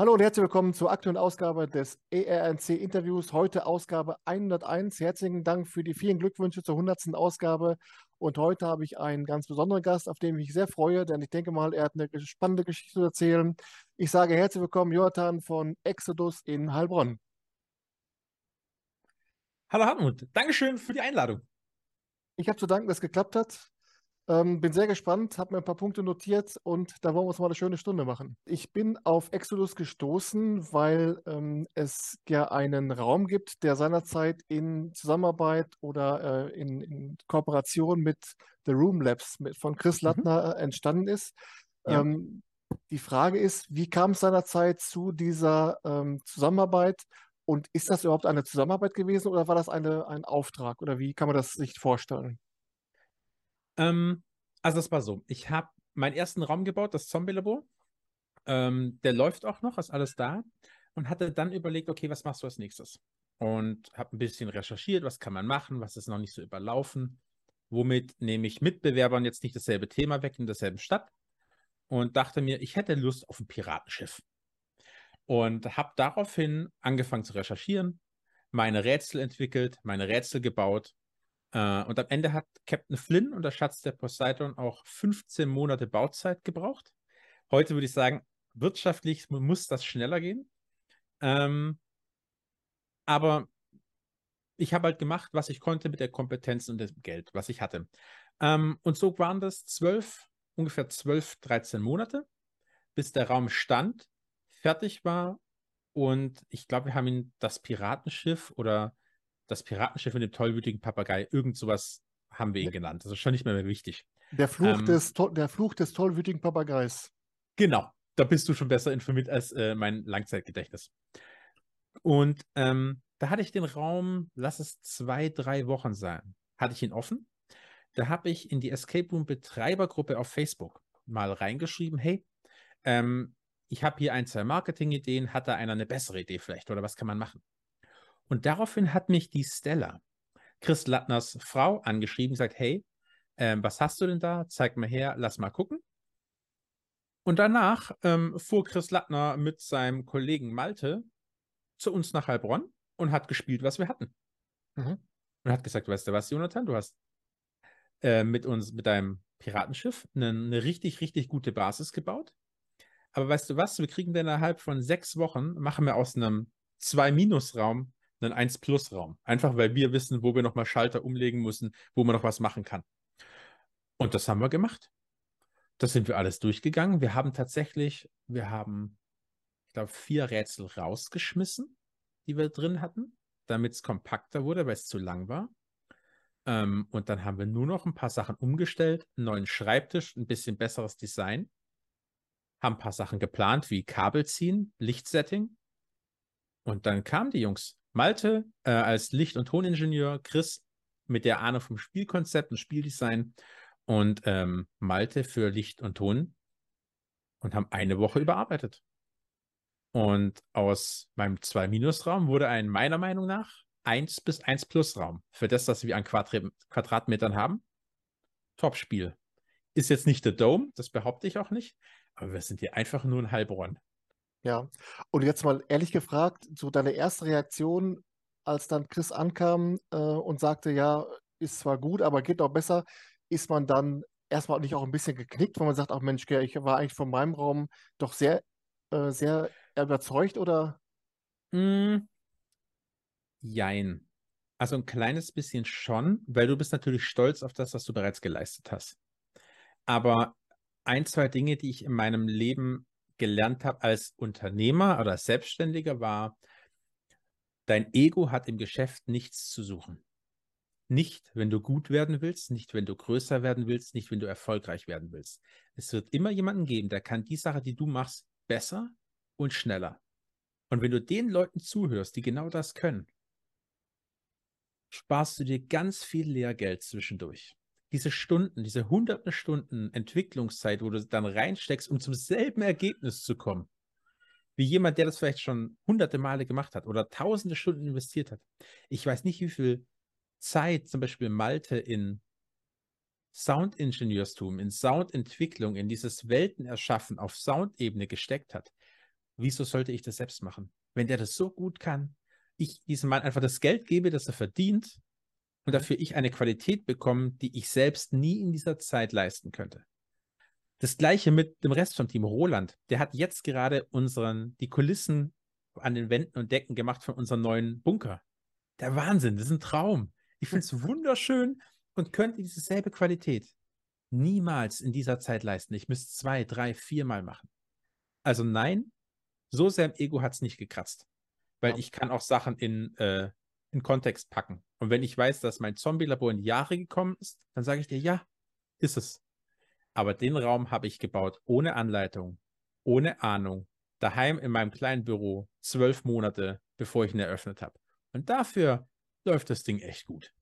Hallo und herzlich willkommen zur aktuellen Ausgabe des ERNC Interviews. Heute Ausgabe 101. Herzlichen Dank für die vielen Glückwünsche zur 100. Ausgabe. Und heute habe ich einen ganz besonderen Gast, auf den ich mich sehr freue, denn ich denke mal, er hat eine spannende Geschichte zu erzählen. Ich sage herzlich willkommen, Jonathan von Exodus in Heilbronn. Hallo Hartmut, Dankeschön für die Einladung. Ich habe zu danken, dass es geklappt hat. Ähm, bin sehr gespannt, habe mir ein paar Punkte notiert und da wollen wir uns mal eine schöne Stunde machen. Ich bin auf Exodus gestoßen, weil ähm, es ja einen Raum gibt, der seinerzeit in Zusammenarbeit oder äh, in, in, Kooperation mit The Room Labs mit, von Chris mhm. Lattner mhm. entstanden ist. Ja. Ähm, die Frage ist, wie kam es seinerzeit zu dieser ähm, Zusammenarbeit und ist das überhaupt eine Zusammenarbeit gewesen oder war das eine, ein Auftrag oder wie kann man das sich vorstellen? Ähm, also es war so, ich habe meinen ersten Raum gebaut, das Zombie-Labor. Ähm, der läuft auch noch, ist alles da. Und hatte dann überlegt, okay, was machst du als nächstes? Und habe ein bisschen recherchiert, was kann man machen, was ist noch nicht so überlaufen. Womit nehme ich Mitbewerbern jetzt nicht dasselbe Thema weg in derselben Stadt? Und dachte mir, ich hätte Lust auf ein Piratenschiff. Und habe daraufhin angefangen zu recherchieren, meine Rätsel entwickelt, meine Rätsel gebaut äh, und am Ende hat Captain Flynn und der Schatz der Poseidon auch 15 Monate Bauzeit gebraucht. Heute würde ich sagen, wirtschaftlich muss das schneller gehen. Ähm, aber ich habe halt gemacht, was ich konnte mit der Kompetenz und dem Geld, was ich hatte. Ähm, und so waren das zwölf, ungefähr zwölf, 13 Monate, bis der Raum stand, fertig war. Und ich glaube, wir haben ihn das Piratenschiff oder das Piratenschiff mit dem tollwütigen Papagei, irgend sowas haben wir ihn genannt. Das ist schon nicht mehr, mehr wichtig. Der Fluch, ähm, des, der Fluch des tollwütigen Papageis. Genau, da bist du schon besser informiert als äh, mein Langzeitgedächtnis. Und ähm, da hatte ich den Raum, lass es zwei, drei Wochen sein, hatte ich ihn offen. Da habe ich in die Escape Room Betreibergruppe auf Facebook mal reingeschrieben, hey, ähm, ich habe hier ein, zwei Marketing-Ideen, hat da einer eine bessere Idee vielleicht oder was kann man machen? Und daraufhin hat mich die Stella, Chris Lattners Frau, angeschrieben, gesagt, hey, ähm, was hast du denn da? Zeig mal her, lass mal gucken. Und danach ähm, fuhr Chris Lattner mit seinem Kollegen Malte zu uns nach Heilbronn und hat gespielt, was wir hatten. Mhm. Und hat gesagt, weißt du was, Jonathan, du hast äh, mit uns, mit deinem Piratenschiff eine, eine, richtig, richtig gute Basis gebaut. Aber weißt du was, wir kriegen dann innerhalb von sechs Wochen, machen wir aus einem 2-Minus-Raum einen 1-Plus-Raum. Einfach weil wir wissen, wo wir nochmal Schalter umlegen müssen, wo man noch was machen kann. Und das haben wir gemacht. Das sind wir alles durchgegangen. Wir haben tatsächlich, wir haben, ich glaube, vier Rätsel rausgeschmissen, die wir drin hatten, damit es kompakter wurde, weil es zu lang war. Ähm, und dann haben wir nur noch ein paar Sachen umgestellt, einen neuen Schreibtisch, ein bisschen besseres Design, haben ein paar Sachen geplant, wie Kabel ziehen, Lichtsetting. Und dann kamen die Jungs Malte äh, als Licht- und Toningenieur, Chris mit der Ahnung vom Spielkonzept und Spieldesign und ähm, Malte für Licht und Ton und haben eine Woche überarbeitet. Und aus meinem 2-Minus-Raum wurde ein meiner Meinung nach 1 bis 1 Plus-Raum. Für das, was wir an Quadrat Quadratmetern haben. Top-Spiel. Ist jetzt nicht der Dome, das behaupte ich auch nicht, aber wir sind hier einfach nur ein Heilbronn. Ja, und jetzt mal ehrlich gefragt, so deine erste Reaktion, als dann Chris ankam äh, und sagte, ja, ist zwar gut, aber geht auch besser, ist man dann erstmal nicht auch ein bisschen geknickt, weil man sagt, ach Mensch, ich war eigentlich von meinem Raum doch sehr, äh, sehr überzeugt oder? Mm, jein. Also ein kleines bisschen schon, weil du bist natürlich stolz auf das, was du bereits geleistet hast. Aber ein, zwei Dinge, die ich in meinem Leben gelernt habe als Unternehmer oder als Selbstständiger war, dein Ego hat im Geschäft nichts zu suchen. Nicht, wenn du gut werden willst, nicht, wenn du größer werden willst, nicht, wenn du erfolgreich werden willst. Es wird immer jemanden geben, der kann die Sache, die du machst, besser und schneller. Und wenn du den Leuten zuhörst, die genau das können, sparst du dir ganz viel Lehrgeld zwischendurch diese Stunden, diese hunderten Stunden Entwicklungszeit, wo du dann reinsteckst, um zum selben Ergebnis zu kommen, wie jemand, der das vielleicht schon hunderte Male gemacht hat oder tausende Stunden investiert hat. Ich weiß nicht, wie viel Zeit zum Beispiel Malte in Soundingenieurstum, in Soundentwicklung, in dieses Weltenerschaffen auf Soundebene gesteckt hat. wieso sollte ich das selbst machen? Wenn der das so gut kann, ich diesem Mann einfach das Geld gebe, das er verdient und dafür ich eine Qualität bekomme, die ich selbst nie in dieser Zeit leisten könnte. Das gleiche mit dem Rest vom Team. Roland, der hat jetzt gerade unseren, die Kulissen an den Wänden und Decken gemacht von unserem neuen Bunker. Der Wahnsinn, das ist ein Traum. Ich finde es wunderschön und könnte dieselbe Qualität niemals in dieser Zeit leisten. Ich müsste zwei, drei, viermal machen. Also nein, so sehr im Ego hat es nicht gekratzt. Weil ich kann auch Sachen in, äh, in Kontext packen. Und wenn ich weiß, dass mein Zombie-Labor in Jahre gekommen ist, dann sage ich dir, ja, ist es. Aber den Raum habe ich gebaut ohne Anleitung, ohne Ahnung, daheim in meinem kleinen Büro, zwölf Monate, bevor ich ihn eröffnet habe. Und dafür läuft das Ding echt gut.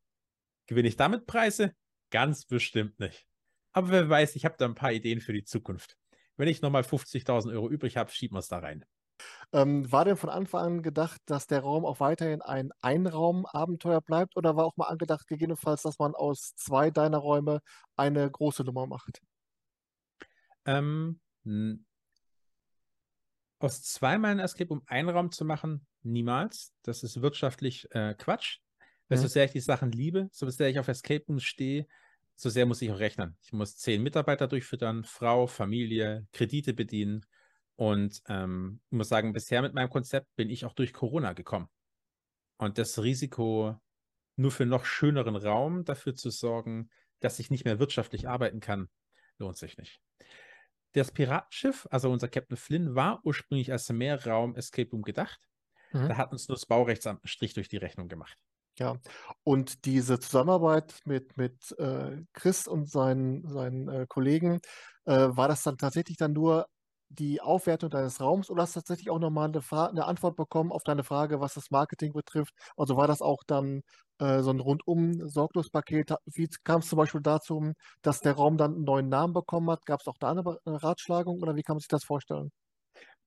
Gewinne ich damit Preise? Ganz bestimmt nicht. Aber wer weiß, ich habe da ein paar Ideen für die Zukunft. Wenn ich nochmal 50.000 Euro übrig habe, schieben wir es da rein. Ähm, war denn von Anfang an gedacht, dass der Raum auch weiterhin ein Einraumabenteuer bleibt oder war auch mal angedacht, gegebenenfalls, dass man aus zwei deiner Räume eine große Nummer macht? Ähm, aus zwei Meilen Escape, um einen Raum zu machen, niemals. Das ist wirtschaftlich äh, Quatsch. Weil mhm. so sehr ich die Sachen liebe, so sehr ich auf Escape Rooms stehe, so sehr muss ich auch rechnen. Ich muss zehn Mitarbeiter durchfüttern, Frau, Familie, Kredite bedienen. Und ähm, ich muss sagen, bisher mit meinem Konzept bin ich auch durch Corona gekommen. Und das Risiko, nur für noch schöneren Raum dafür zu sorgen, dass ich nicht mehr wirtschaftlich arbeiten kann, lohnt sich nicht. Das Piratenschiff, also unser Captain Flynn, war ursprünglich als Mehrraum Escape Room gedacht. Mhm. Da hat uns nur das Baurechtsamt einen Strich durch die Rechnung gemacht. Ja, und diese Zusammenarbeit mit, mit äh, Chris und seinen, seinen äh, Kollegen, äh, war das dann tatsächlich dann nur die Aufwertung deines Raums oder hast du tatsächlich auch nochmal eine, eine Antwort bekommen auf deine Frage, was das Marketing betrifft? Also war das auch dann äh, so ein rundum Sorglospaket? Wie kam es zum Beispiel dazu, dass der Raum dann einen neuen Namen bekommen hat? Gab es auch da eine, eine Ratschlagung oder wie kann man sich das vorstellen?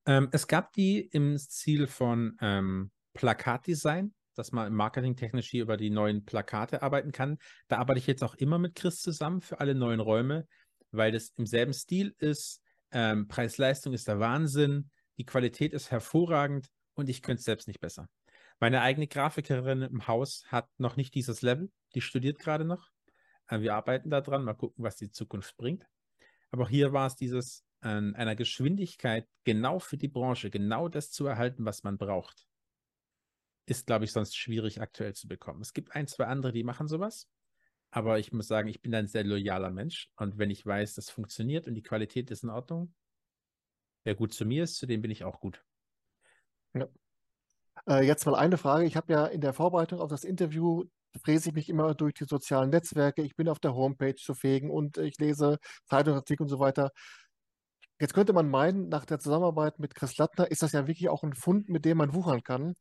Ähm, es gab die im Ziel von ähm, Plakatdesign, dass man marketingtechnisch hier über die neuen Plakate arbeiten kann. Da arbeite ich jetzt auch immer mit Chris zusammen für alle neuen Räume, weil das im selben Stil ist ähm, Preis-Leistung ist der Wahnsinn. Die Qualität ist hervorragend und ich könnte es selbst nicht besser. Meine eigene Grafikerin im Haus hat noch nicht dieses Level. Die studiert gerade noch. Äh, wir arbeiten daran. Mal gucken, was die Zukunft bringt. Aber auch hier war es dieses an einer Geschwindigkeit genau für die Branche, genau das zu erhalten, was man braucht. Ist, glaube ich, sonst schwierig aktuell zu bekommen. Es gibt ein, zwei andere, die machen sowas. Aber ich muss sagen, ich bin ein sehr loyaler Mensch. Und wenn ich weiß, das funktioniert und die Qualität ist in Ordnung, wer gut zu mir ist, zu dem bin ich auch gut. Ja. Äh, jetzt mal eine Frage. Ich habe ja in der Vorbereitung auf das Interview fräse ich mich immer durch die sozialen Netzwerke. Ich bin auf der Homepage zu fegen und ich lese Zeitungsartikel und so weiter. Jetzt könnte man meinen, nach der Zusammenarbeit mit Chris Lattner ist das ja wirklich auch ein Fund, mit dem man wuchern kann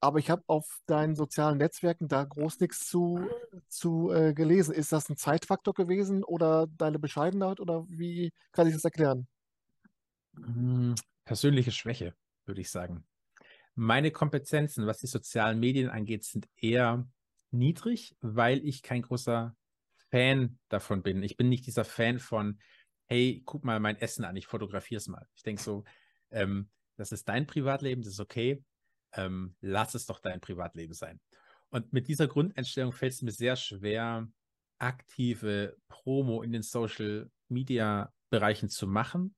aber ich habe auf deinen sozialen Netzwerken da groß nichts zu, zu äh, gelesen. Ist das ein Zeitfaktor gewesen oder deine Bescheidenheit oder wie kann ich das erklären? Hm, persönliche Schwäche, würde ich sagen. Meine Kompetenzen, was die sozialen Medien angeht, sind eher niedrig, weil ich kein großer Fan davon bin. Ich bin nicht dieser Fan von, hey, guck mal mein Essen an, ich fotografiere es mal. Ich denke so, ähm, das ist dein Privatleben, das ist okay ähm, lass es doch dein Privatleben sein. Und mit dieser Grundeinstellung fällt es mir sehr schwer, aktive Promo in den Social Media Bereichen zu machen.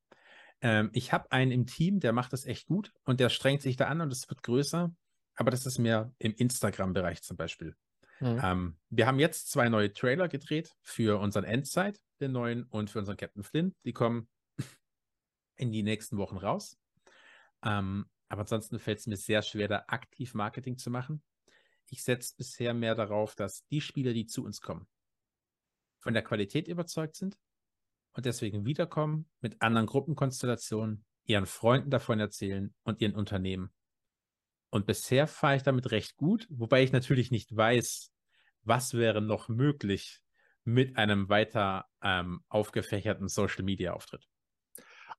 Ähm, ich habe einen im Team, der macht das echt gut und der strengt sich da an und es wird größer. Aber das ist mehr im Instagram-Bereich zum Beispiel. Mhm. Ähm, wir haben jetzt zwei neue Trailer gedreht für unseren Endzeit, den neuen, und für unseren Captain Flynn. Die kommen in die nächsten Wochen raus. Ähm, aber ansonsten fällt es mir sehr schwer, da aktiv Marketing zu machen. Ich setze bisher mehr darauf, dass die Spieler, die zu uns kommen, von der Qualität überzeugt sind und deswegen wiederkommen, mit anderen Gruppenkonstellationen, ihren Freunden davon erzählen und ihren Unternehmen. Und bisher fahre ich damit recht gut, wobei ich natürlich nicht weiß, was wäre noch möglich mit einem weiter ähm, aufgefächerten Social-Media-Auftritt.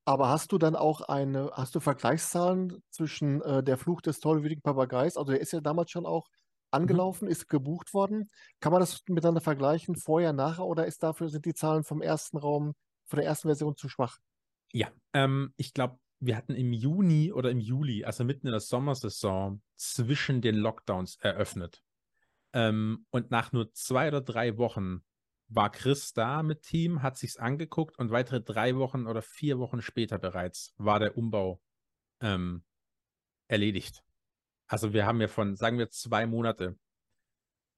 Aber hast du dann auch eine, hast du Vergleichszahlen zwischen äh, der Fluch des tollwütigen Papageis? Also der ist ja damals schon auch mhm. angelaufen, mhm. ist gebucht worden. Kann man das miteinander vergleichen, vorher, nachher, oder ist dafür, sind die Zahlen vom ersten Raum, von der ersten Version zu schwach? Ja, ähm, ich glaube, wir hatten im Juni oder im Juli, also mitten in der Sommersaison, zwischen den Lockdowns eröffnet. Ähm, und nach nur zwei oder drei Wochen war Chris da mit Team, hat sich's angeguckt und weitere drei Wochen oder vier Wochen später bereits war der Umbau ähm, erledigt. Also wir haben ja von, sagen wir, zwei Monate,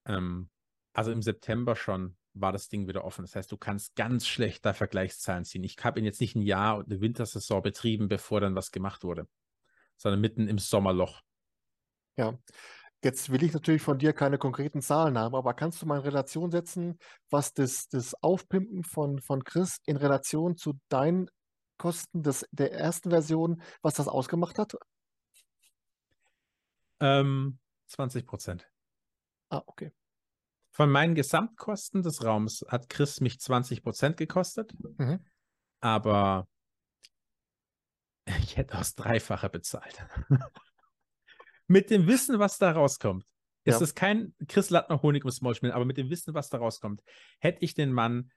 ähm, also im September schon, war das Ding wieder offen. Das heißt, du kannst ganz schlecht da Vergleichszahlen ziehen. Ich habe ihn jetzt nicht ein Jahr und eine Wintersaison betrieben, bevor dann was gemacht wurde, sondern mitten im Sommerloch. Ja, Jetzt will ich natürlich von dir keine konkreten Zahlen haben, aber kannst du mal in Relation setzen, was das, das Aufpimpen von, von Chris in Relation zu deinen Kosten des, der ersten Version, was das ausgemacht hat? Ähm, 20 Prozent. Ah, okay. Von meinen Gesamtkosten des Raums hat Chris mich 20 Prozent gekostet, Mhm. aber ich hätte aus Dreifache bezahlt. mit dem Wissen, was da rauskommt, ist Ja. es kein Chris Lattner Honig ums Maul schmieren, aber mit dem Wissen, was da rauskommt, hätte ich den Mann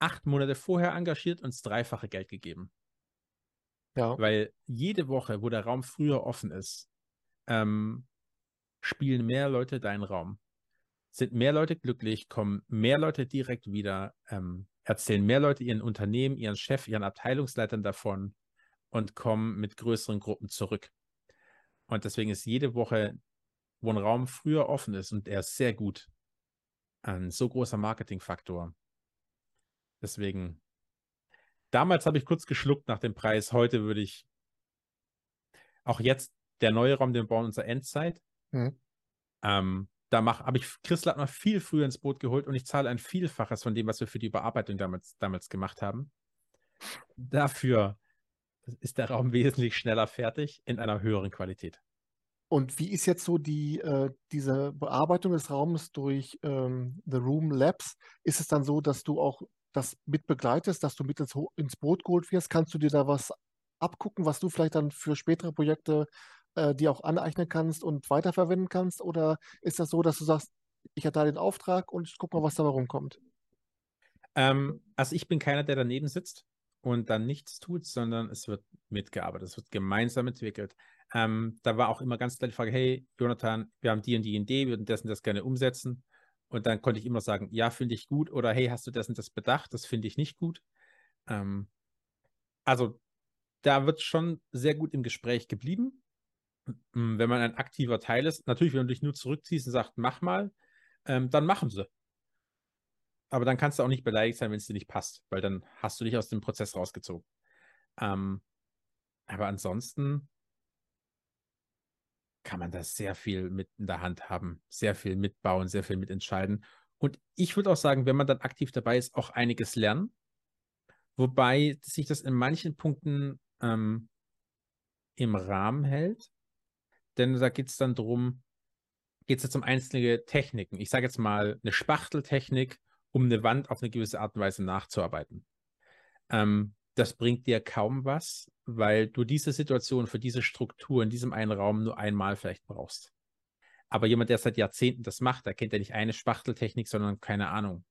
acht Monate vorher engagiert und das dreifache Geld gegeben. Ja, Weil jede Woche, wo der Raum früher offen ist, ähm, spielen mehr Leute deinen Raum. Sind mehr Leute glücklich, kommen mehr Leute direkt wieder, ähm, erzählen mehr Leute ihren Unternehmen, ihren Chef, ihren Abteilungsleitern davon und kommen mit größeren Gruppen zurück. Und deswegen ist jede Woche, wo ein Raum früher offen ist und er ist sehr gut, ein so großer Marketingfaktor. Deswegen, damals habe ich kurz geschluckt nach dem Preis. Heute würde ich auch jetzt der neue Raum, den wir bauen, unserer Endzeit. Mhm. Ähm, da habe ich Chris Lattner viel früher ins Boot geholt und ich zahle ein Vielfaches von dem, was wir für die Überarbeitung damals, damals gemacht haben. Dafür ist der Raum wesentlich schneller fertig in einer höheren Qualität. Und wie ist jetzt so die, äh, diese Bearbeitung des Raumes durch ähm, The Room Labs? Ist es dann so, dass du auch das mit begleitest, dass du mit ins, ins Boot geholt wirst? Kannst du dir da was abgucken, was du vielleicht dann für spätere Projekte äh, dir auch aneignen kannst und weiterverwenden kannst? Oder ist das so, dass du sagst, ich hatte da den Auftrag und ich guck mal, was dabei rumkommt? Ähm, also ich bin keiner, der daneben sitzt und dann nichts tut, sondern es wird mitgearbeitet, es wird gemeinsam entwickelt. Ähm, da war auch immer ganz klar die Frage, hey, Jonathan, wir haben die und die Idee, wir würden das und das gerne umsetzen. Und dann konnte ich immer sagen, ja, finde ich gut oder hey, hast du das und das bedacht? Das finde ich nicht gut. Ähm, also da wird schon sehr gut im Gespräch geblieben. Wenn man ein aktiver Teil ist, natürlich, wenn du dich nur zurückziehst und sagst, mach mal, ähm, dann machen sie. Aber dann kannst du auch nicht beleidigt sein, wenn es dir nicht passt, weil dann hast du dich aus dem Prozess rausgezogen. Ähm, aber ansonsten kann man da sehr viel mit in der Hand haben, sehr viel mitbauen, sehr viel mitentscheiden. Und ich würde auch sagen, wenn man dann aktiv dabei ist, auch einiges lernen. Wobei sich das in manchen Punkten ähm, im Rahmen hält. Denn da geht es dann darum, geht es jetzt um einzelne Techniken. Ich sage jetzt mal eine Spachteltechnik, um eine Wand auf eine gewisse Art und Weise nachzuarbeiten. Ähm, das bringt dir kaum was, weil du diese Situation für diese Struktur in diesem einen Raum nur einmal vielleicht brauchst. Aber jemand, der seit Jahrzehnten das macht, der kennt ja nicht eine Spachteltechnik, sondern keine Ahnung,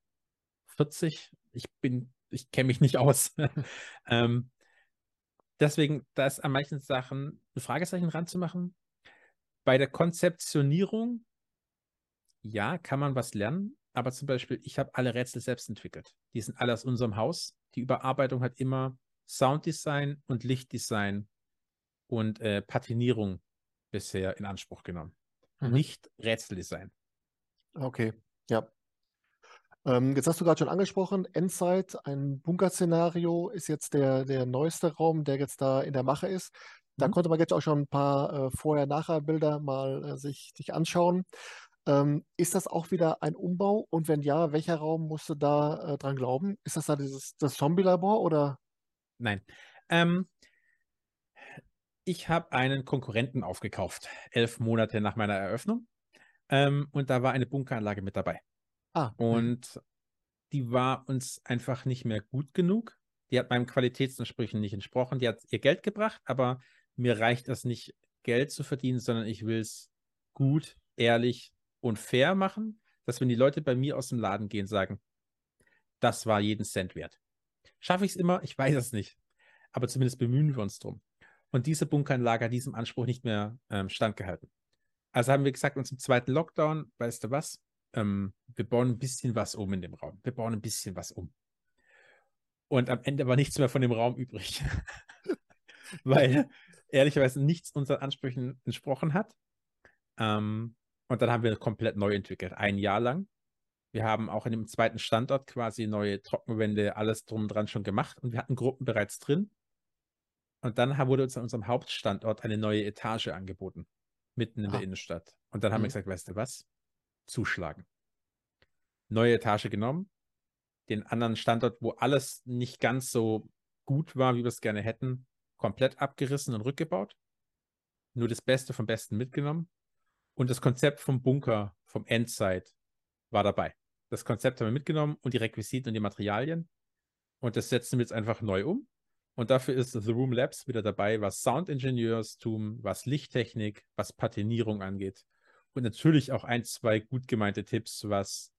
40. Ich bin, ich kenne mich nicht aus. ähm, deswegen, da ist an manchen Sachen ein Fragezeichen ranzumachen. Bei der Konzeptionierung, ja, kann man was lernen, aber zum Beispiel, ich habe alle Rätsel selbst entwickelt. Die sind alle aus unserem Haus. Die Überarbeitung hat immer Sounddesign und Lichtdesign und äh, Patinierung bisher in Anspruch genommen. Mhm. Nicht Rätseldesign. Okay, ja. Ähm, jetzt hast du gerade schon angesprochen, Endzeit, ein Bunkerszenario ist jetzt der, der neueste Raum, der jetzt da in der Mache ist. Da Mhm. konnte man jetzt auch schon ein paar äh, Vorher-Nachher-Bilder mal äh, sich, sich anschauen. Ähm, ist das auch wieder ein Umbau? Und wenn ja, welcher Raum musst du da äh, dran glauben? Ist das da dieses das Zombie-Labor oder? Nein. Ähm, ich habe einen Konkurrenten aufgekauft, elf Monate nach meiner Eröffnung. Ähm, und da war eine Bunkeranlage mit dabei. Ah, mhm. Und die war uns einfach nicht mehr gut genug. Die hat meinen Qualitätsansprüchen nicht entsprochen. Die hat ihr Geld gebracht, aber mir reicht es nicht, Geld zu verdienen, sondern ich will es gut, ehrlich und fair machen, dass wenn die Leute bei mir aus dem Laden gehen, sagen, das war jeden Cent wert. Schaffe ich es immer? Ich weiß es nicht. aber zumindest bemühen wir uns drum. Und diese Bunkeranlage hat diesem Anspruch nicht mehr ähm, standgehalten. Also haben wir gesagt, uns im zweiten Lockdown, weißt du was, ähm, wir bauen ein bisschen was um in dem Raum. Wir bauen ein bisschen was um. Und am Ende war nichts mehr von dem Raum übrig. Weil ehrlicherweise nichts unseren Ansprüchen entsprochen hat. Ähm, und dann haben wir komplett neu entwickelt, ein Jahr lang. Wir haben auch in dem zweiten Standort quasi neue Trockenwände, alles drum und dran schon gemacht und wir hatten Gruppen bereits drin. Und dann wurde uns an unserem Hauptstandort eine neue Etage angeboten, mitten in ah. der Innenstadt. Und dann haben mhm. wir gesagt, weißt du was? Zuschlagen. Neue Etage genommen, den anderen Standort, wo alles nicht ganz so gut war, wie wir es gerne hätten, komplett abgerissen und rückgebaut. Nur das Beste vom Besten mitgenommen. Und das Konzept vom Bunker, vom Endzeit, war dabei. Das Konzept haben wir mitgenommen und die Requisiten und die Materialien. Und das setzen wir jetzt einfach neu um. Und dafür ist The Room Labs wieder dabei, was Soundingenieurstum, was Lichttechnik, was Patinierung angeht. Und natürlich auch ein, zwei gut gemeinte Tipps, was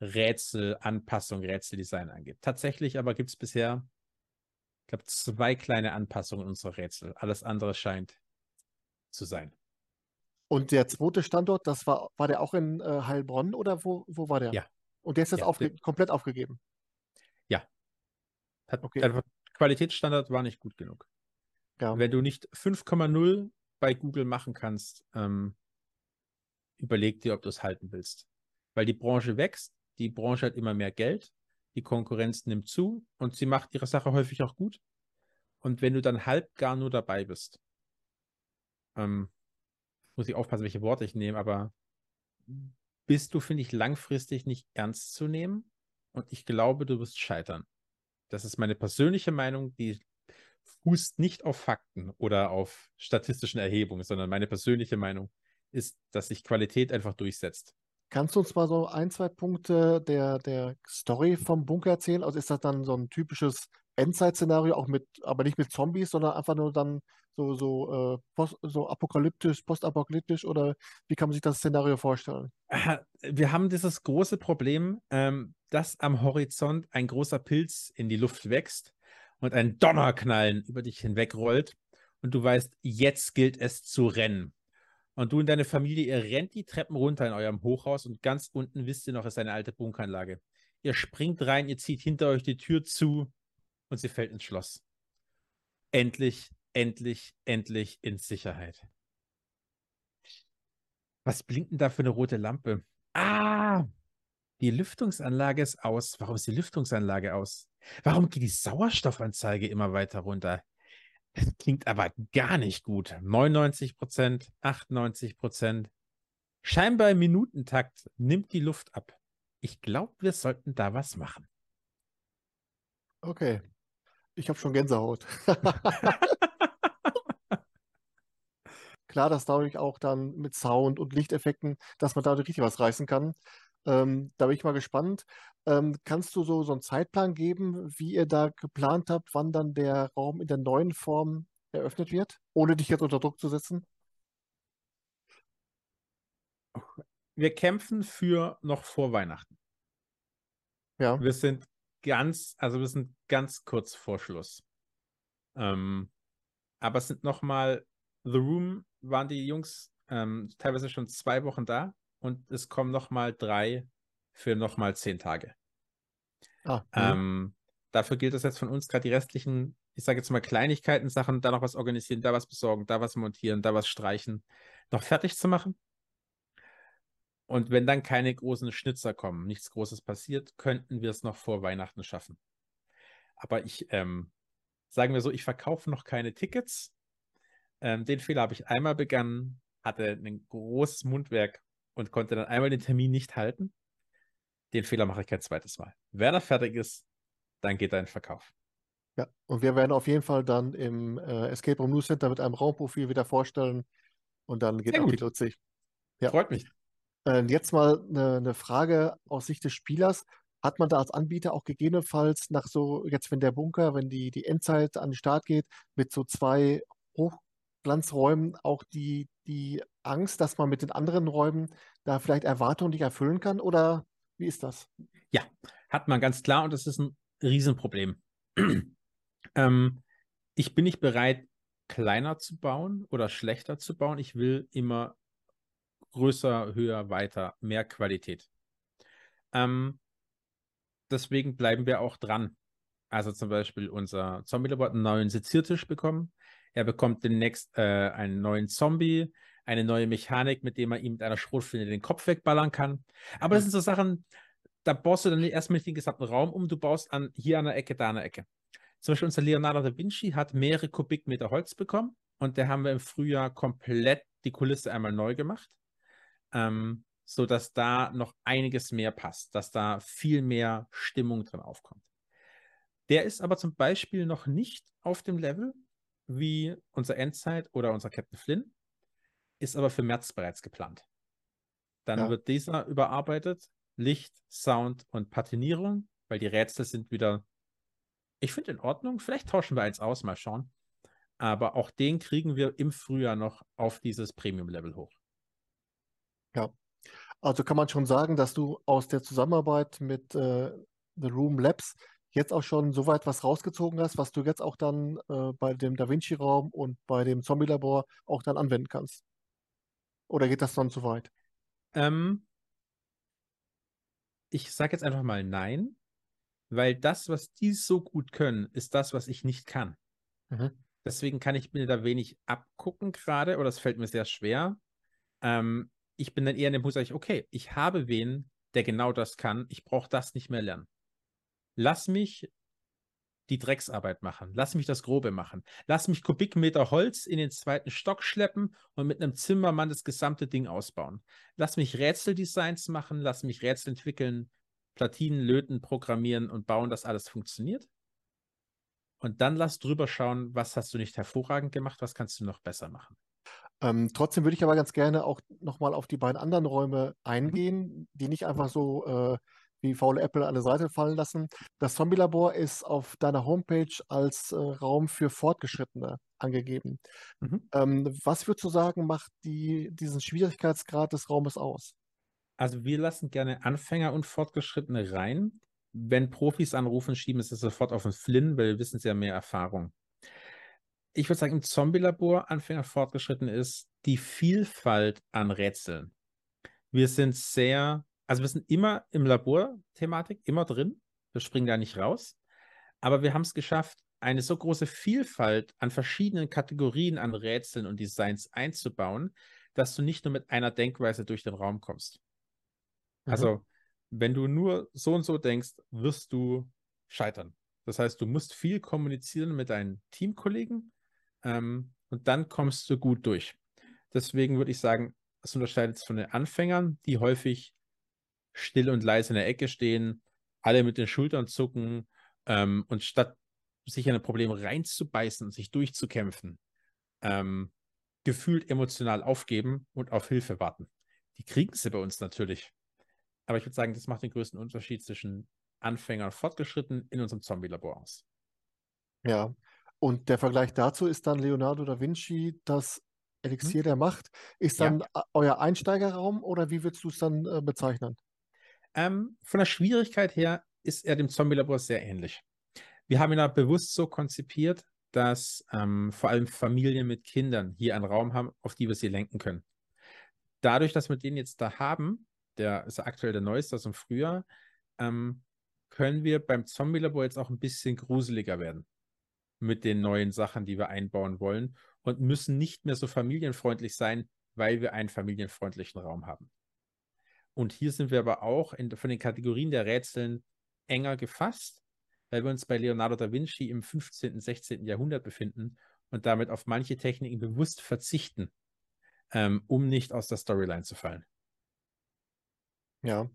Rätsel, Anpassung, Rätseldesign angeht. Tatsächlich aber gibt es bisher, ich glaube, zwei kleine Anpassungen unserer Rätsel. Alles andere scheint zu sein. Und der zweite Standort, das war, war der auch in äh, Heilbronn oder wo, wo war der? Ja. Und der ist jetzt ja, aufge komplett aufgegeben. Ja. Hat, okay. Der Qualitätsstandard war nicht gut genug. Ja. Wenn du nicht 5,0 bei Google machen kannst, ähm, überleg dir, ob du es halten willst. Weil die Branche wächst, die Branche hat immer mehr Geld, die Konkurrenz nimmt zu und sie macht ihre Sache häufig auch gut. Und wenn du dann halb gar nur dabei bist, ähm, muss ich aufpassen, welche Worte ich nehme, aber bist du, finde ich, langfristig nicht ernst zu nehmen. Und ich glaube, du wirst scheitern. Das ist meine persönliche Meinung, die fußt nicht auf Fakten oder auf statistischen Erhebungen, sondern meine persönliche Meinung ist, dass sich Qualität einfach durchsetzt. Kannst du uns mal so ein, zwei Punkte der, der Story vom Bunker erzählen? Also ist das dann so ein typisches Endzeit-Szenario, auch mit, aber nicht mit Zombies, sondern einfach nur dann so, so, äh, post, so apokalyptisch, postapokalyptisch oder wie kann man sich das Szenario vorstellen? Wir haben dieses große Problem, ähm, dass am Horizont ein großer Pilz in die Luft wächst und ein Donnerknallen über dich hinwegrollt und du weißt, jetzt gilt es zu rennen. Und du und deine Familie, ihr rennt die Treppen runter in eurem Hochhaus und ganz unten wisst ihr noch, ist eine alte Bunkeranlage. Ihr springt rein, ihr zieht hinter euch die Tür zu und sie fällt ins Schloss. Endlich, endlich, endlich in Sicherheit. Was blinkt denn da für eine rote Lampe? Ah, die Lüftungsanlage ist aus. Warum ist die Lüftungsanlage aus? Warum geht die Sauerstoffanzeige immer weiter runter? Das klingt aber gar nicht gut. 99 Prozent, 98 Prozent. Scheinbar im Minutentakt nimmt die Luft ab. Ich glaube, wir sollten da was machen. Okay. Ich habe schon Gänsehaut. Klar, dass dadurch auch dann mit Sound und Lichteffekten, dass man dadurch richtig was reißen kann. Ähm, da bin ich mal gespannt. Ähm, kannst du so, so einen Zeitplan geben, wie ihr da geplant habt, wann dann der Raum in der neuen Form eröffnet wird, ohne dich jetzt unter Druck zu setzen? Wir kämpfen für noch vor Weihnachten. Ja. Wir sind ganz, also wir sind ganz kurz vor Schluss. Ähm, aber es sind nochmal, The Room waren die Jungs ähm, teilweise schon zwei Wochen da und es kommen nochmal drei für nochmal zehn Tage. Ah, ähm, dafür gilt es jetzt von uns gerade die restlichen, ich sage jetzt mal Kleinigkeiten, Sachen, da noch was organisieren, da was besorgen, da was montieren, da was streichen, noch fertig zu machen. Und wenn dann keine großen Schnitzer kommen, nichts Großes passiert, könnten wir es noch vor Weihnachten schaffen. Aber ich, ähm, sagen wir so, ich verkaufe noch keine Tickets. Ähm, den Fehler habe ich einmal begangen, hatte ein großes Mundwerk und konnte dann einmal den Termin nicht halten. Den Fehler mache ich kein zweites Mal. Wer da fertig ist, dann geht er in Verkauf. Ja, und wir werden auf jeden Fall dann im äh, Escape Room News Center mit einem Raumprofil wieder vorstellen und dann geht auch die Luzi. Ja. Freut mich. Äh, jetzt mal eine, eine Frage aus Sicht des Spielers. Hat man da als Anbieter auch gegebenenfalls nach so, jetzt wenn der Bunker, wenn die, die Endzeit an den Start geht, mit so zwei Hochglanzräumen auch die, die Angst, dass man mit den anderen Räumen da vielleicht Erwartungen nicht erfüllen kann? Oder wie ist das? Ja, hat man ganz klar und das ist ein Riesenproblem. ähm, ich bin nicht bereit, kleiner zu bauen oder schlechter zu bauen. Ich will immer größer, höher, weiter, mehr Qualität. Ähm, deswegen bleiben wir auch dran. Also zum Beispiel unser Zombie-Labor hat einen neuen Seziertisch bekommen. Er bekommt demnächst äh, einen neuen Zombie, eine neue Mechanik, mit dem man ihm mit einer Schrotflinte den Kopf wegballern kann. Aber das sind so Sachen, da baust du dann erstmal nicht den gesamten Raum um, du baust an hier an der Ecke, da an der Ecke. Zum Beispiel unser Leonardo da Vinci hat mehrere Kubikmeter Holz bekommen und da haben wir im Frühjahr komplett die Kulisse einmal neu gemacht, ähm, sodass da noch einiges mehr passt, dass da viel mehr Stimmung drin aufkommt. Der ist aber zum Beispiel noch nicht auf dem Level wie unser Endzeit oder unser Captain Flynn, ist aber für März bereits geplant. Dann ja. wird dieser überarbeitet, Licht, Sound und Patinierung, weil die Rätsel sind wieder, ich finde in Ordnung. Vielleicht tauschen wir eins aus, mal schauen. Aber auch den kriegen wir im Frühjahr noch auf dieses Premium-Level hoch. Ja, also kann man schon sagen, dass du aus der Zusammenarbeit mit äh, The Room Labs jetzt auch schon so weit was rausgezogen hast, was du jetzt auch dann äh, bei dem Da Vinci-Raum und bei dem Zombie-Labor auch dann anwenden kannst? Oder geht das dann zu weit? Ähm, ich sage jetzt einfach mal nein, weil das, was die so gut können, ist das, was ich nicht kann. Mhm. Deswegen kann ich mir da wenig abgucken gerade, oder es fällt mir sehr schwer. Ähm, ich bin dann eher in dem Punkt, sage ich, okay, ich habe wen, der genau das kann. Ich brauche das nicht mehr lernen lass mich die Drecksarbeit machen. Lass mich das Grobe machen. Lass mich Kubikmeter Holz in den zweiten Stock schleppen und mit einem Zimmermann das gesamte Ding ausbauen. Lass mich Rätseldesigns machen, lass mich Rätsel entwickeln, Platinen löten, programmieren und bauen, dass alles funktioniert. Und dann lass drüber schauen, was hast du nicht hervorragend gemacht, was kannst du noch besser machen. Ähm, trotzdem würde ich aber ganz gerne auch nochmal auf die beiden anderen Räume eingehen, die nicht einfach so äh, wie faule Apple an der Seite fallen lassen. Das Zombie-Labor ist auf deiner Homepage als äh, Raum für Fortgeschrittene angegeben. Mhm. Ähm, was würdest du sagen, macht die, diesen Schwierigkeitsgrad des Raumes aus? Also wir lassen gerne Anfänger und Fortgeschrittene rein. Wenn Profis anrufen, schieben sie sofort auf den Flynn, weil wir wissen, sie haben mehr Erfahrung. Ich würde sagen, im Zombie-Labor Anfänger fortgeschritten ist die Vielfalt an Rätseln. Wir sind sehr also wir sind immer im Labor-Thematik, immer drin. Wir springen da nicht raus. Aber wir haben es geschafft, eine so große Vielfalt an verschiedenen Kategorien an Rätseln und Designs einzubauen, dass du nicht nur mit einer Denkweise durch den Raum kommst. Mhm. Also, wenn du nur so und so denkst, wirst du scheitern. Das heißt, du musst viel kommunizieren mit deinen Teamkollegen ähm, und dann kommst du gut durch. Deswegen würde ich sagen, das unterscheidet es von den Anfängern, die häufig still und leise in der Ecke stehen, alle mit den Schultern zucken ähm, und statt sich in ein Problem reinzubeißen und sich durchzukämpfen, ähm, gefühlt emotional aufgeben und auf Hilfe warten. Die kriegen sie bei uns natürlich. Aber ich würde sagen, das macht den größten Unterschied zwischen Anfänger und Fortgeschritten in unserem Zombie-Labor aus. Ja, und der Vergleich dazu ist dann Leonardo da Vinci das Elixier hm? der Macht. Ist dann ja. euer Einsteigerraum oder wie würdest du es dann äh, bezeichnen? Ähm, von der Schwierigkeit her ist er dem Zombie-Labor sehr ähnlich. Wir haben ihn da bewusst so konzipiert, dass ähm, vor allem Familien mit Kindern hier einen Raum haben, auf die wir sie lenken können. Dadurch, dass wir den jetzt da haben, der ist aktuell der neueste aus dem Frühjahr, ähm, können wir beim Zombie-Labor jetzt auch ein bisschen gruseliger werden mit den neuen Sachen, die wir einbauen wollen und müssen nicht mehr so familienfreundlich sein, weil wir einen familienfreundlichen Raum haben. Und hier sind wir aber auch in, von den Kategorien der Rätseln enger gefasst, weil wir uns bei Leonardo da Vinci im 15., 16. Jahrhundert befinden und damit auf manche Techniken bewusst verzichten, ähm, um nicht aus der Storyline zu fallen. Ja.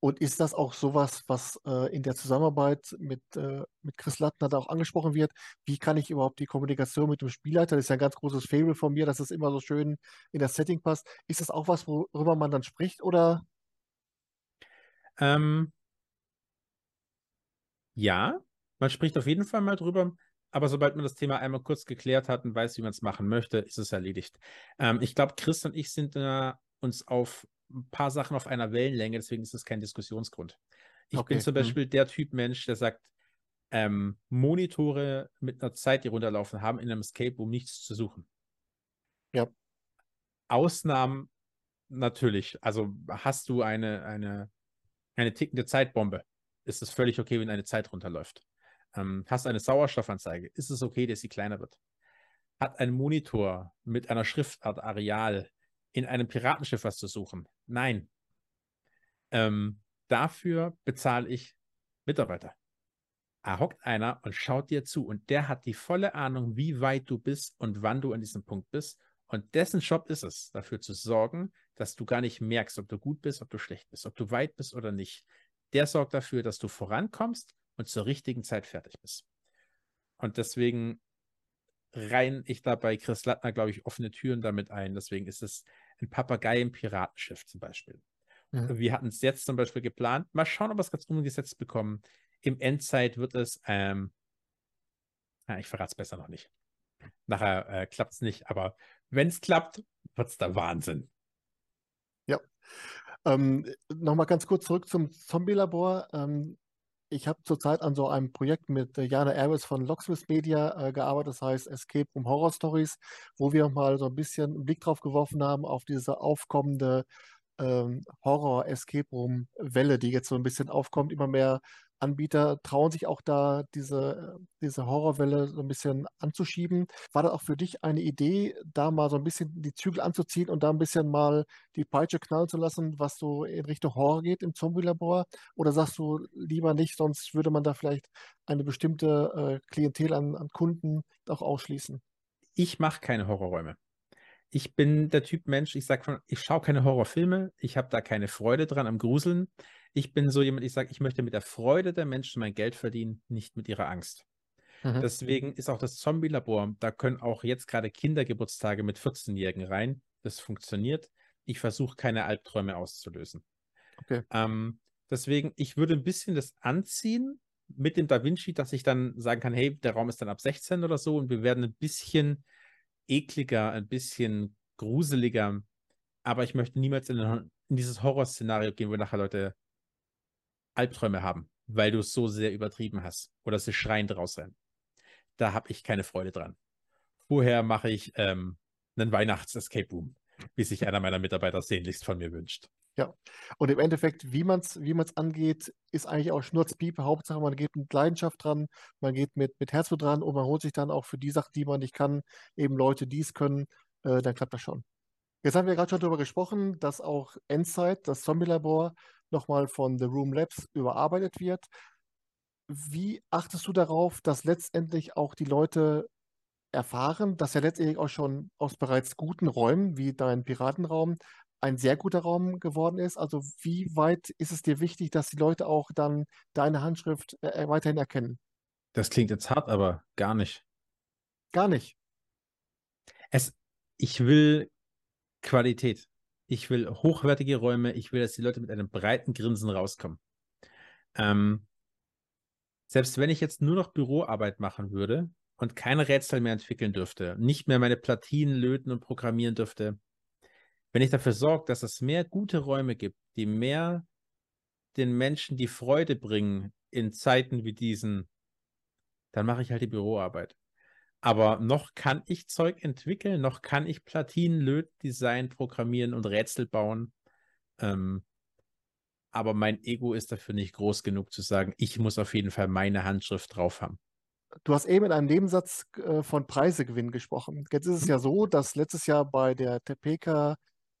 Und ist das auch sowas, was äh, in der Zusammenarbeit mit, äh, mit Chris Lattner da auch angesprochen wird? Wie kann ich überhaupt die Kommunikation mit dem Spielleiter, das ist ja ein ganz großes Fable von mir, dass es immer so schön in das Setting passt. Ist das auch was, worüber man dann spricht oder ähm, ja, man spricht auf jeden Fall mal drüber, aber sobald man das Thema einmal kurz geklärt hat und weiß, wie man es machen möchte, ist es erledigt. Ähm, ich glaube, Chris und ich sind äh, uns auf ein paar Sachen auf einer Wellenlänge, deswegen ist es kein Diskussionsgrund. Ich okay. bin zum mhm. Beispiel hm. der Typ Mensch, der sagt, ähm, Monitore mit einer Zeit, die runterlaufen, haben in einem Escape Room nichts zu suchen. Ja. Ausnahmen natürlich. Also hast du eine, eine, eine tickende Zeitbombe, ist es völlig okay, wenn eine Zeit runterläuft. Ähm, hast eine Sauerstoffanzeige, ist es okay, dass sie kleiner wird. Hat ein Monitor mit einer Schriftart Areal in einem Piratenschiff was zu suchen? Nein. Ähm, dafür bezahle ich Mitarbeiter. Da hockt einer und schaut dir zu und der hat die volle Ahnung, wie weit du bist und wann du an diesem Punkt bist. Und dessen Job ist es, dafür zu sorgen, dass du gar nicht merkst, ob du gut bist, ob du schlecht bist, ob du weit bist oder nicht. Der sorgt dafür, dass du vorankommst und zur richtigen Zeit fertig bist. Und deswegen rein ich da bei Chris Lattner, glaube ich, offene Türen damit ein. Deswegen ist es ein Papagei im Piratenschiff zum Beispiel. Mhm. Wir hatten es jetzt zum Beispiel geplant. Mal schauen, ob wir es ganz umgesetzt bekommen. Im Endzeit wird es, ähm, na, ich verrate es besser noch nicht. Nachher äh, klappt es nicht, aber wenn es klappt, wird es der Wahnsinn. Ja. Ähm, Nochmal ganz kurz zurück zum Zombie-Labor. Ähm, ich habe zurzeit an so einem Projekt mit äh, Jana Aris von Locksmith Media äh, gearbeitet, das heißt Escape Room Horror Stories, wo wir mal so ein bisschen einen Blick drauf geworfen haben auf diese aufkommende ähm, Horror-Escape Room-Welle, die jetzt so ein bisschen aufkommt. Immer mehr Anbieter trauen sich auch da, diese, diese Horrorwelle so ein bisschen anzuschieben. War das auch für dich eine Idee, da mal so ein bisschen die Zügel anzuziehen und da ein bisschen mal die Peitsche knallen zu lassen, was so in Richtung Horror geht im Zombie-Labor? Oder sagst du lieber nicht, sonst würde man da vielleicht eine bestimmte äh, Klientel an, an Kunden auch ausschließen? Ich mache keine Horrorräume. Ich bin der Typ Mensch, ich sage von, ich schaue keine Horrorfilme, ich habe da keine Freude dran am Gruseln. Ich bin so jemand, ich sage, ich möchte mit der Freude der Menschen mein Geld verdienen, nicht mit ihrer Angst. Mhm. Deswegen ist auch das Zombie-Labor, da können auch jetzt gerade Kindergeburtstage mit 14-Jährigen rein. Das funktioniert. Ich versuche keine Albträume auszulösen. Okay. Ähm, deswegen, ich würde ein bisschen das anziehen mit dem Da Vinci, dass ich dann sagen kann, hey, der Raum ist dann ab 16 oder so und wir werden ein bisschen ekliger, ein bisschen gruseliger. Aber ich möchte niemals in, in dieses Horrorszenario gehen, wo nachher Leute Albträume haben, weil du es so sehr übertrieben hast oder sie schreiend rausrennen. Da habe ich keine Freude dran. Vorher mache ich ähm, einen Weihnachts-Escape Room, wie sich einer meiner Mitarbeiter sehnlichst von mir wünscht. Ja, und im Endeffekt, wie man es wie man's angeht, ist eigentlich auch Schnurzpiepe. Hauptsache, man geht mit Leidenschaft dran, man geht mit, mit Herzblut dran und man holt sich dann auch für die Sachen, die man nicht kann, eben Leute, die es können, äh, dann klappt das schon. Jetzt haben wir gerade schon darüber gesprochen, dass auch Endzeit, das Zombie-Labor, nochmal von The Room Labs überarbeitet wird. Wie achtest du darauf, dass letztendlich auch die Leute erfahren, dass ja letztendlich auch schon aus bereits guten Räumen, wie dein Piratenraum, ein sehr guter Raum geworden ist? Also wie weit ist es dir wichtig, dass die Leute auch dann deine Handschrift äh, äh weiterhin erkennen? Das klingt jetzt hart, aber gar nicht. Gar nicht. Es, ich will Qualität. Ich will hochwertige Räume. Ich will, dass die Leute mit einem breiten Grinsen rauskommen. Ähm, selbst wenn ich jetzt nur noch Büroarbeit machen würde und keine Rätsel mehr entwickeln dürfte, nicht mehr meine Platinen löten und programmieren dürfte, wenn ich dafür sorge, dass es mehr gute Räume gibt, die mehr den Menschen die Freude bringen in Zeiten wie diesen, dann mache ich halt die Büroarbeit. Aber noch kann ich Zeug entwickeln, noch kann ich Platinen löten, designen, programmieren und Rätsel bauen. Ähm, aber mein Ego ist dafür nicht groß genug zu sagen, ich muss auf jeden Fall meine Handschrift drauf haben. Du hast eben in einem Nebensatz äh, von Preisegewinn gesprochen. Jetzt ist es ja so, dass letztes Jahr bei der Tepeka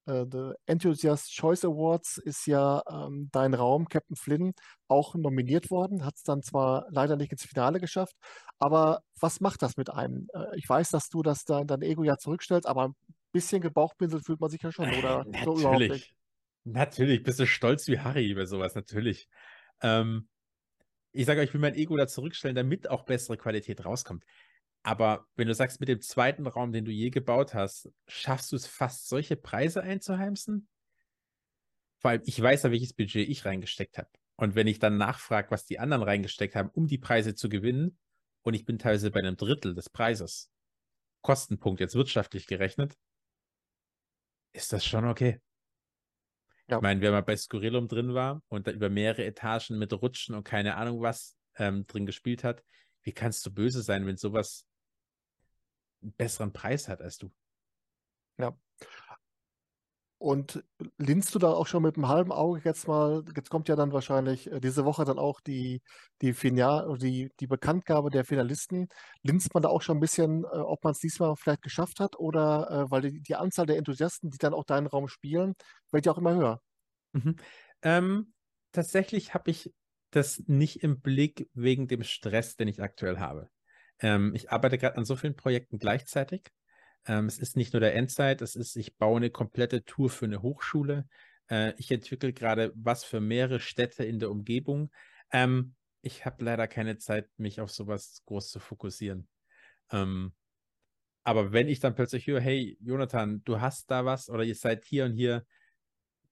The Enthusiast Choice Awards ist ja ähm, dein Raum, Captain Flynn, auch nominiert worden. Hat es dann zwar leider nicht ins Finale geschafft, aber was macht das mit einem? Äh, ich weiß, dass du das da, dein Ego ja zurückstellst, aber ein bisschen gebauchpinselt fühlt man sich ja schon, oder äh, so? Natürlich, bist du stolz wie Harry über sowas, natürlich. Ähm, ich sage euch, ich will mein Ego da zurückstellen, damit auch bessere Qualität rauskommt. Aber wenn du sagst, mit dem zweiten Raum, den du je gebaut hast, schaffst du es fast, solche Preise einzuheimsen? Vor allem, ich weiß ja, welches Budget ich reingesteckt habe. Und wenn ich dann nachfrage, was die anderen reingesteckt haben, um die Preise zu gewinnen, und ich bin teilweise bei einem Drittel des Preises, Kostenpunkt jetzt wirtschaftlich gerechnet, ist das schon okay. Ja. Ich meine, wenn man bei Skurrilum drin war und da über mehrere Etagen mit Rutschen und keine Ahnung was ähm, drin gespielt hat. Wie kannst du böse sein, wenn sowas besseren Preis hat als du? Ja. Und linst du da auch schon mit einem halben Auge jetzt mal, jetzt kommt ja dann wahrscheinlich äh, diese Woche dann auch die, die, Final, die, die Bekanntgabe der Finalisten. Linst man da auch schon ein bisschen, äh, ob man es diesmal vielleicht geschafft hat oder äh, weil die, die Anzahl der Enthusiasten, die dann auch deinen Raum spielen, wird ja auch immer höher. Mhm. Ähm, tatsächlich habe ich das nicht im Blick wegen dem Stress, den ich aktuell habe. Ähm, ich arbeite gerade an so vielen Projekten gleichzeitig ähm, es ist nicht nur der Endzeit, es ist, ich baue eine komplette Tour für eine Hochschule. Äh, ich entwickle gerade was für mehrere Städte in der Umgebung. Ähm, ich habe leider keine Zeit, mich auf sowas groß zu fokussieren. Ähm, aber wenn ich dann plötzlich höre, hey, Jonathan, du hast da was oder ihr seid hier und hier,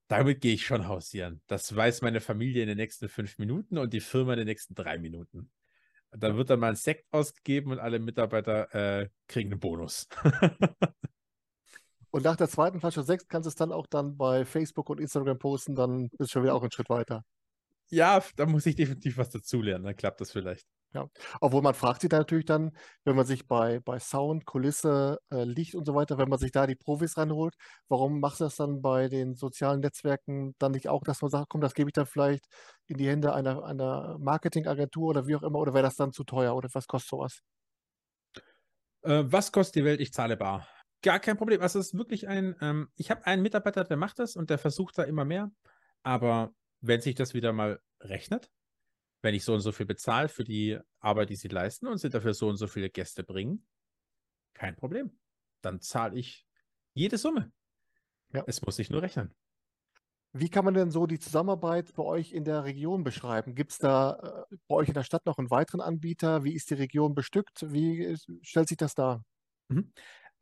damit gehe ich schon hausieren. Das weiß meine Familie in den nächsten fünf Minuten und die Firma in den nächsten drei Minuten. Da wird dann mal ein Sekt ausgegeben und alle Mitarbeiter äh, kriegen einen Bonus. und nach der zweiten Flasche Sekt kannst du es dann auch dann bei Facebook und Instagram posten, dann bist du schon wieder auch einen Schritt weiter. Ja, da muss ich definitiv was dazulernen, dann klappt das vielleicht. Ja, obwohl man fragt sich da natürlich dann, wenn man sich bei, bei Sound, Kulisse, äh, Licht und so weiter, wenn man sich da die Profis reinholt, warum machst du das dann bei den sozialen Netzwerken dann nicht auch, dass man sagt, komm, das gebe ich dann vielleicht in die Hände einer, einer Marketingagentur oder wie auch immer, oder wäre das dann zu teuer oder was kostet sowas? Äh, was kostet die Welt? Ich zahle bar. Gar kein Problem. Also es ist wirklich ein, ähm, ich habe einen Mitarbeiter, der macht das und der versucht da immer mehr, aber wenn sich das wieder mal rechnet, wenn ich so und so viel bezahle für die Arbeit, die sie leisten und sie dafür so und so viele Gäste bringen, kein Problem. Dann zahle ich jede Summe. Ja. Es muss sich nur rechnen. Wie kann man denn so die Zusammenarbeit bei euch in der Region beschreiben? Gibt es da äh, bei euch in der Stadt noch einen weiteren Anbieter? Wie ist die Region bestückt? Wie stellt sich das dar? Mhm.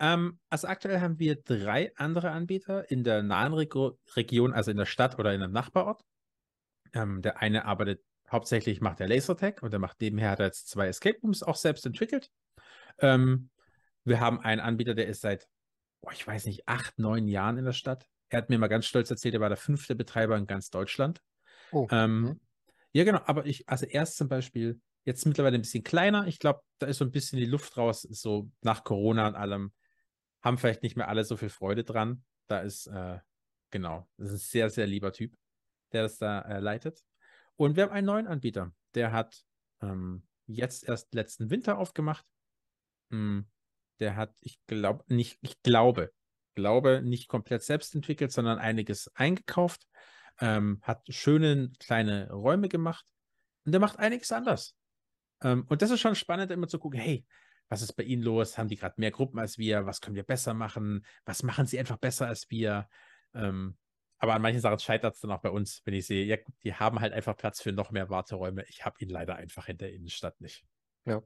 Ähm, also aktuell haben wir drei andere Anbieter in der nahen Reg Region, also in der Stadt oder in einem Nachbarort. Ähm, der eine arbeitet Hauptsächlich macht er Lasertag und er macht nebenher hat er jetzt zwei Escape Rooms auch selbst entwickelt. Ähm, wir haben einen Anbieter, der ist seit, oh, ich weiß nicht, acht, neun Jahren in der Stadt. Er hat mir mal ganz stolz erzählt, er war der fünfte Betreiber in ganz Deutschland. Oh. Ähm. Ja, genau, aber ich, also erst zum Beispiel, jetzt mittlerweile ein bisschen kleiner. Ich glaube, da ist so ein bisschen die Luft raus, so nach Corona und allem, haben vielleicht nicht mehr alle so viel Freude dran. Da ist, äh, genau, das ist ein sehr, sehr lieber Typ, der das da äh, leitet. Und wir haben einen neuen Anbieter, der hat ähm, jetzt erst letzten Winter aufgemacht. Hm, der hat, ich glaube, nicht, ich glaube, glaube, nicht komplett selbst entwickelt, sondern einiges eingekauft. Ähm, hat schöne kleine Räume gemacht und der macht einiges anders. Ähm, und das ist schon spannend, immer zu gucken, hey, was ist bei Ihnen los? Haben die gerade mehr Gruppen als wir? Was können wir besser machen? Was machen sie einfach besser als wir? Ähm, aber an manchen Sachen scheitert es dann auch bei uns, wenn ich sehe, ja, die haben halt einfach Platz für noch mehr Warteräume. Ich habe ihn leider einfach in der Innenstadt nicht. Ja.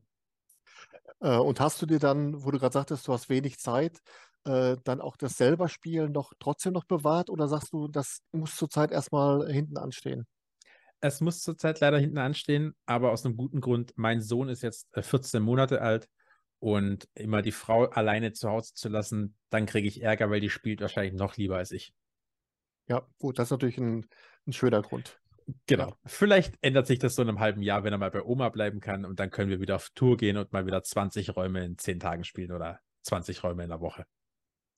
Äh, und hast du dir dann, wo du gerade sagtest, du hast wenig Zeit, äh, dann auch das selber Spielen noch trotzdem noch bewahrt oder sagst du, das muss zurzeit erstmal hinten anstehen? Es muss zurzeit leider hinten anstehen, aber aus einem guten Grund. Mein Sohn ist jetzt 14 äh, Monate alt und immer die Frau alleine zu Hause zu lassen, dann kriege ich Ärger, weil die spielt wahrscheinlich noch lieber als ich. Ja, gut, das ist natürlich ein, ein schöner Grund. Genau. Ja. Vielleicht ändert sich das so in einem halben Jahr, wenn er mal bei Oma bleiben kann und dann können wir wieder auf Tour gehen und mal wieder 20 Räume in 10 Tagen spielen oder 20 Räume in der Woche.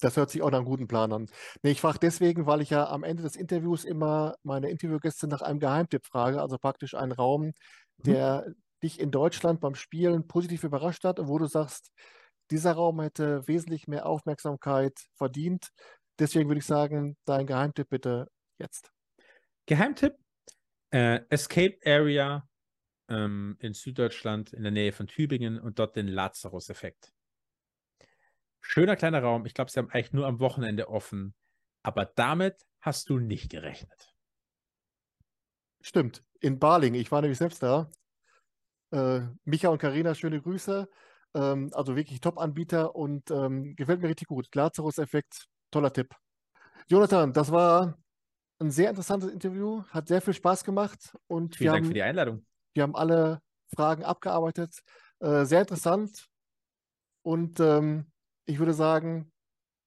Das hört sich auch nach einem guten Plan an. Nee, ich frage deswegen, weil ich ja am Ende des Interviews immer meine Interviewgäste nach einem Geheimtipp frage, also praktisch einen Raum, mhm. der mhm. dich in Deutschland beim Spielen positiv überrascht hat und wo du sagst, dieser Raum hätte wesentlich mehr Aufmerksamkeit verdient, Deswegen würde ich sagen, dein Geheimtipp bitte jetzt. Geheimtipp? Äh, Escape Area ähm, in Süddeutschland in der Nähe von Tübingen und dort den Lazarus-Effekt. Schöner kleiner Raum. Ich glaube, sie haben eigentlich nur am Wochenende offen. Aber damit hast du nicht gerechnet. Stimmt. In Baling. Ich war nämlich selbst da. Äh, Micha und Karina, schöne Grüße. Ähm, also wirklich Top-Anbieter und ähm, gefällt mir richtig gut. Lazarus-Effekt toller Tipp. Jonathan, das war ein sehr interessantes Interview, hat sehr viel Spaß gemacht und Vielen Dank haben, für die Einladung. Wir haben alle Fragen abgearbeitet. Äh, sehr interessant und ähm, ich würde sagen,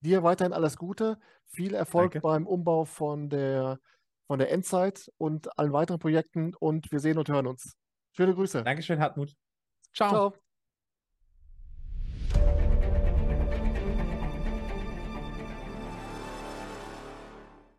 dir weiterhin alles Gute, viel Erfolg Danke. beim Umbau von der, von der Endzeit und allen weiteren Projekten und wir sehen und hören uns. Schöne Grüße. Dankeschön, Hartmut. Ciao. Ciao.